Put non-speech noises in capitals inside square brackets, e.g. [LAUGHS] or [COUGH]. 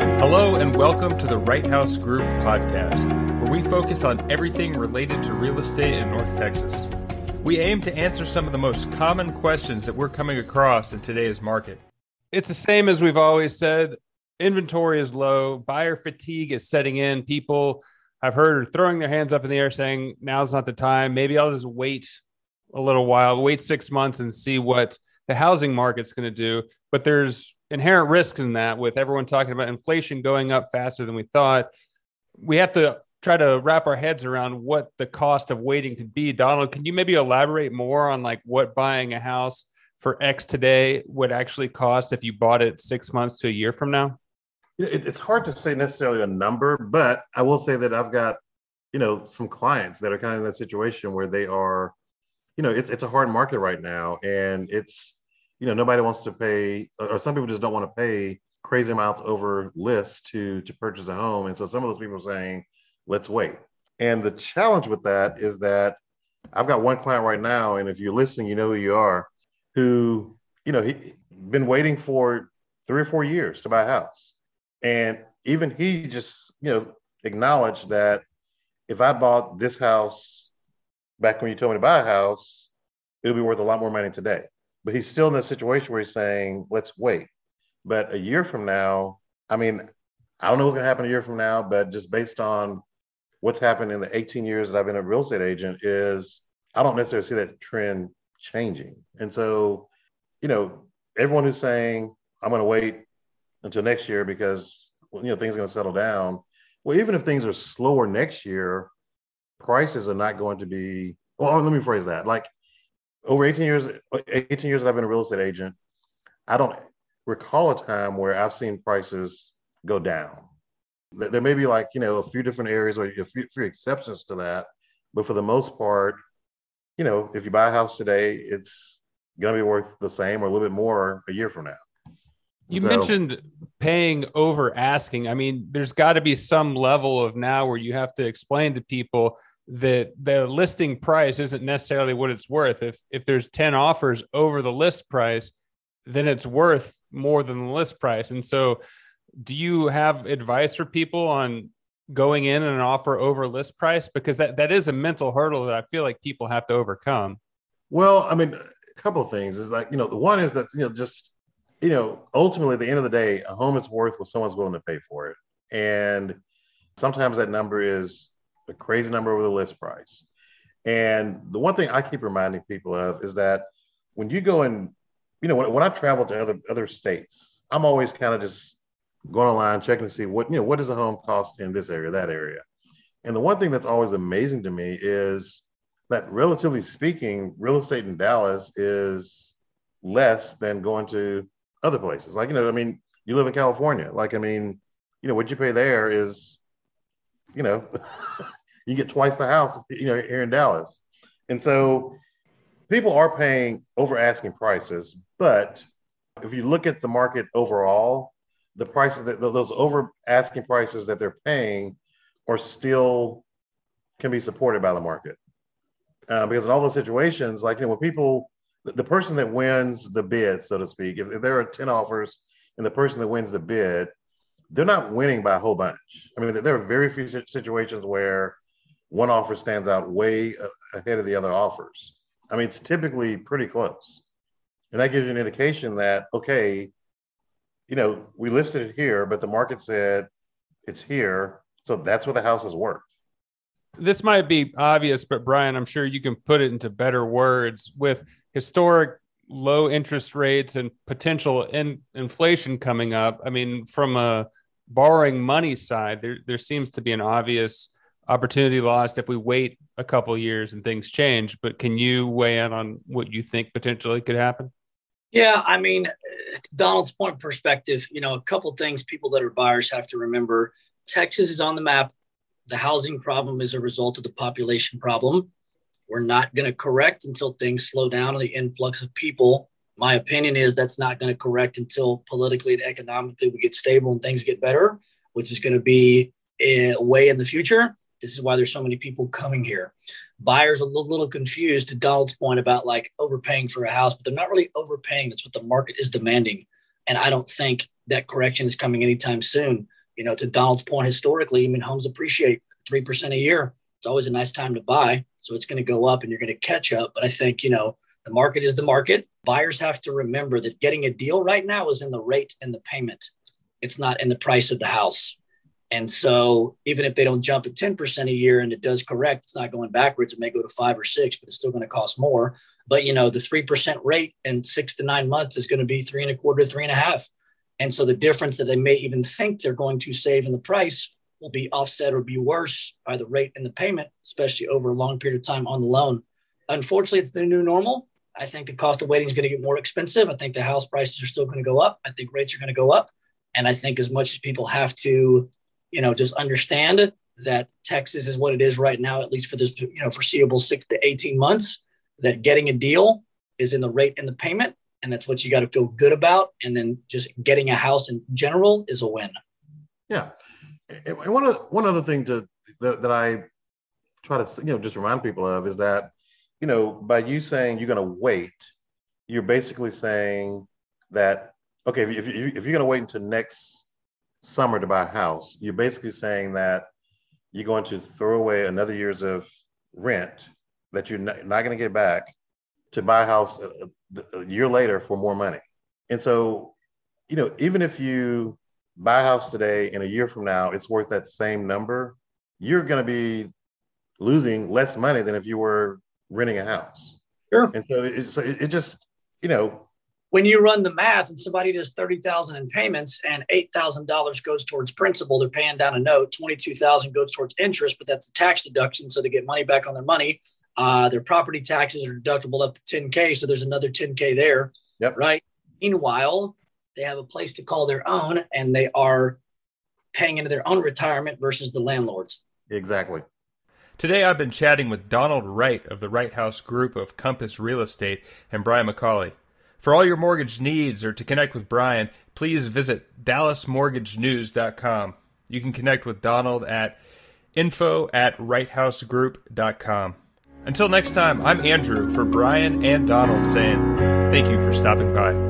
Hello, and welcome to the Wright House Group podcast, where we focus on everything related to real estate in North Texas. We aim to answer some of the most common questions that we're coming across in today's market. It's the same as we've always said inventory is low, buyer fatigue is setting in. People I've heard are throwing their hands up in the air saying, now's not the time. Maybe I'll just wait a little while, wait six months and see what the housing market's going to do. But there's inherent risks in that with everyone talking about inflation going up faster than we thought. We have to try to wrap our heads around what the cost of waiting could be. Donald, can you maybe elaborate more on like what buying a house for X today would actually cost if you bought it six months to a year from now? It's hard to say necessarily a number, but I will say that I've got, you know, some clients that are kind of in that situation where they are, you know, it's it's a hard market right now, and it's you know nobody wants to pay or some people just don't want to pay crazy amounts over lists to to purchase a home. And so some of those people are saying let's wait. And the challenge with that is that i've got one client right now and if you're listening you know who you are who you know he been waiting for three or four years to buy a house. And even he just you know acknowledged that if i bought this house back when you told me to buy a house it would be worth a lot more money today but he's still in a situation where he's saying, let's wait. But a year from now, I mean, I don't know what's going to happen a year from now, but just based on what's happened in the 18 years that I've been a real estate agent, is I don't necessarily see that trend changing. And so, you know, everyone who's saying, I'm going to wait until next year because, you know, things are going to settle down. Well, even if things are slower next year, prices are not going to be, well, let me phrase that. Like over 18 years 18 years i've been a real estate agent i don't recall a time where i've seen prices go down. There may be like you know a few different areas or a few, few exceptions to that but for the most part you know if you buy a house today it's going to be worth the same or a little bit more a year from now. You so, mentioned paying over asking. I mean there's got to be some level of now where you have to explain to people that the listing price isn't necessarily what it's worth. If if there's 10 offers over the list price, then it's worth more than the list price. And so do you have advice for people on going in and offer over list price because that that is a mental hurdle that I feel like people have to overcome. Well, I mean, a couple of things is like, you know, the one is that, you know, just, you know, ultimately at the end of the day, a home is worth what someone's willing to pay for it. And sometimes that number is a crazy number over the list price. And the one thing I keep reminding people of is that when you go and, you know, when, when I travel to other other states, I'm always kind of just going online checking to see what you know what does a home cost in this area, that area. And the one thing that's always amazing to me is that relatively speaking, real estate in Dallas is less than going to other places. Like, you know, I mean, you live in California. Like, I mean, you know, what you pay there is, you know, [LAUGHS] you get twice the house, you know, here in Dallas. And so people are paying over asking prices, but if you look at the market overall, the prices that those over asking prices that they're paying are still can be supported by the market. Uh, because in all those situations, like you know, when people, the, person that wins the bid, so to speak, if, if there are 10 offers and the person that wins the bid, they're not winning by a whole bunch. I mean, there are very few situations where one offer stands out way uh, ahead of the other offers. I mean, it's typically pretty close. And that gives you an indication that, okay, you know, we listed it here, but the market said it's here. So that's what the house is worth. This might be obvious, but Brian, I'm sure you can put it into better words with historic low interest rates and potential in, inflation coming up. I mean, from a borrowing money side, there, there seems to be an obvious opportunity lost if we wait a couple years and things change. But can you weigh in on what you think potentially could happen? Yeah, I mean, Donald's point perspective, you know, a couple things people that are buyers have to remember. Texas is on the map. The housing problem is a result of the population problem. We're not going to correct until things slow down on the influx of people. My opinion is that's not going to correct until politically and economically we get stable and things get better, which is going to be a way in the future. This is why there's so many people coming here. Buyers are a little, confused to Donald's point about like overpaying for a house, but they're not really overpaying. That's what the market is demanding. And I don't think that correction is coming anytime soon. You know, to Donald's point, historically, I mean, homes appreciate 3% a year. It's always a nice time to buy. So it's going to go up and you're going to catch up. But I think, you know, the market is the market. Buyers have to remember that getting a deal right now is in the rate and the payment. It's not in the price of the house. And so even if they don't jump at 10% a year and it does correct, it's not going backwards. It may go to five or six, but it's still going to cost more. But you know, the 3% rate in six to nine months is going to be three and a quarter, three and a half. And so the difference that they may even think they're going to save in the price will be offset or be worse by the rate and the payment, especially over a long period of time on the loan. Unfortunately, it's the new normal. I think the cost of waiting is going to get more expensive. I think the house prices are still going to go up. I think rates are going to go up. And I think as much as people have to you know, just understand that Texas is what it is right now, at least for this, you know, foreseeable six to 18 months, that getting a deal is in the rate and the payment. And that's what you got to feel good about. And then just getting a house in general is a win. Yeah. And one, one other thing to, that, that I try to, you know, just remind people of is that, you know, by you saying you're going to wait, you're basically saying that, okay, if, you, if you're going to wait until next summer to buy a house, you're basically saying that you're going to throw away another year's of rent that you're not, not going to get back to buy a house a, a, year later for more money. And so, you know, even if you buy a house today and a year from now, it's worth that same number, you're going to be losing less money than if you were renting a house. Sure. And so it, so it, it just, you know, when you run the math and somebody does 30,000 in payments and $8,000 goes towards principal, they're paying down a note, 22,000 goes towards interest, but that's the tax deduction. So they get money back on their money. Uh, their property taxes are deductible up to 10K. So there's another 10K there. Yep. Right. Meanwhile, they have a place to call their own and they are paying into their own retirement versus the landlords. Exactly. Today, I've been chatting with Donald Wright of the Wright House Group of Compass Real Estate and Brian McCauley. For all your mortgage needs or to connect with Brian, please visit dallasmortgagenews.com. You can connect with Donald at info at wrighthousegroup.com. Until next time, I'm Andrew for Brian and Donald saying thank you for stopping by.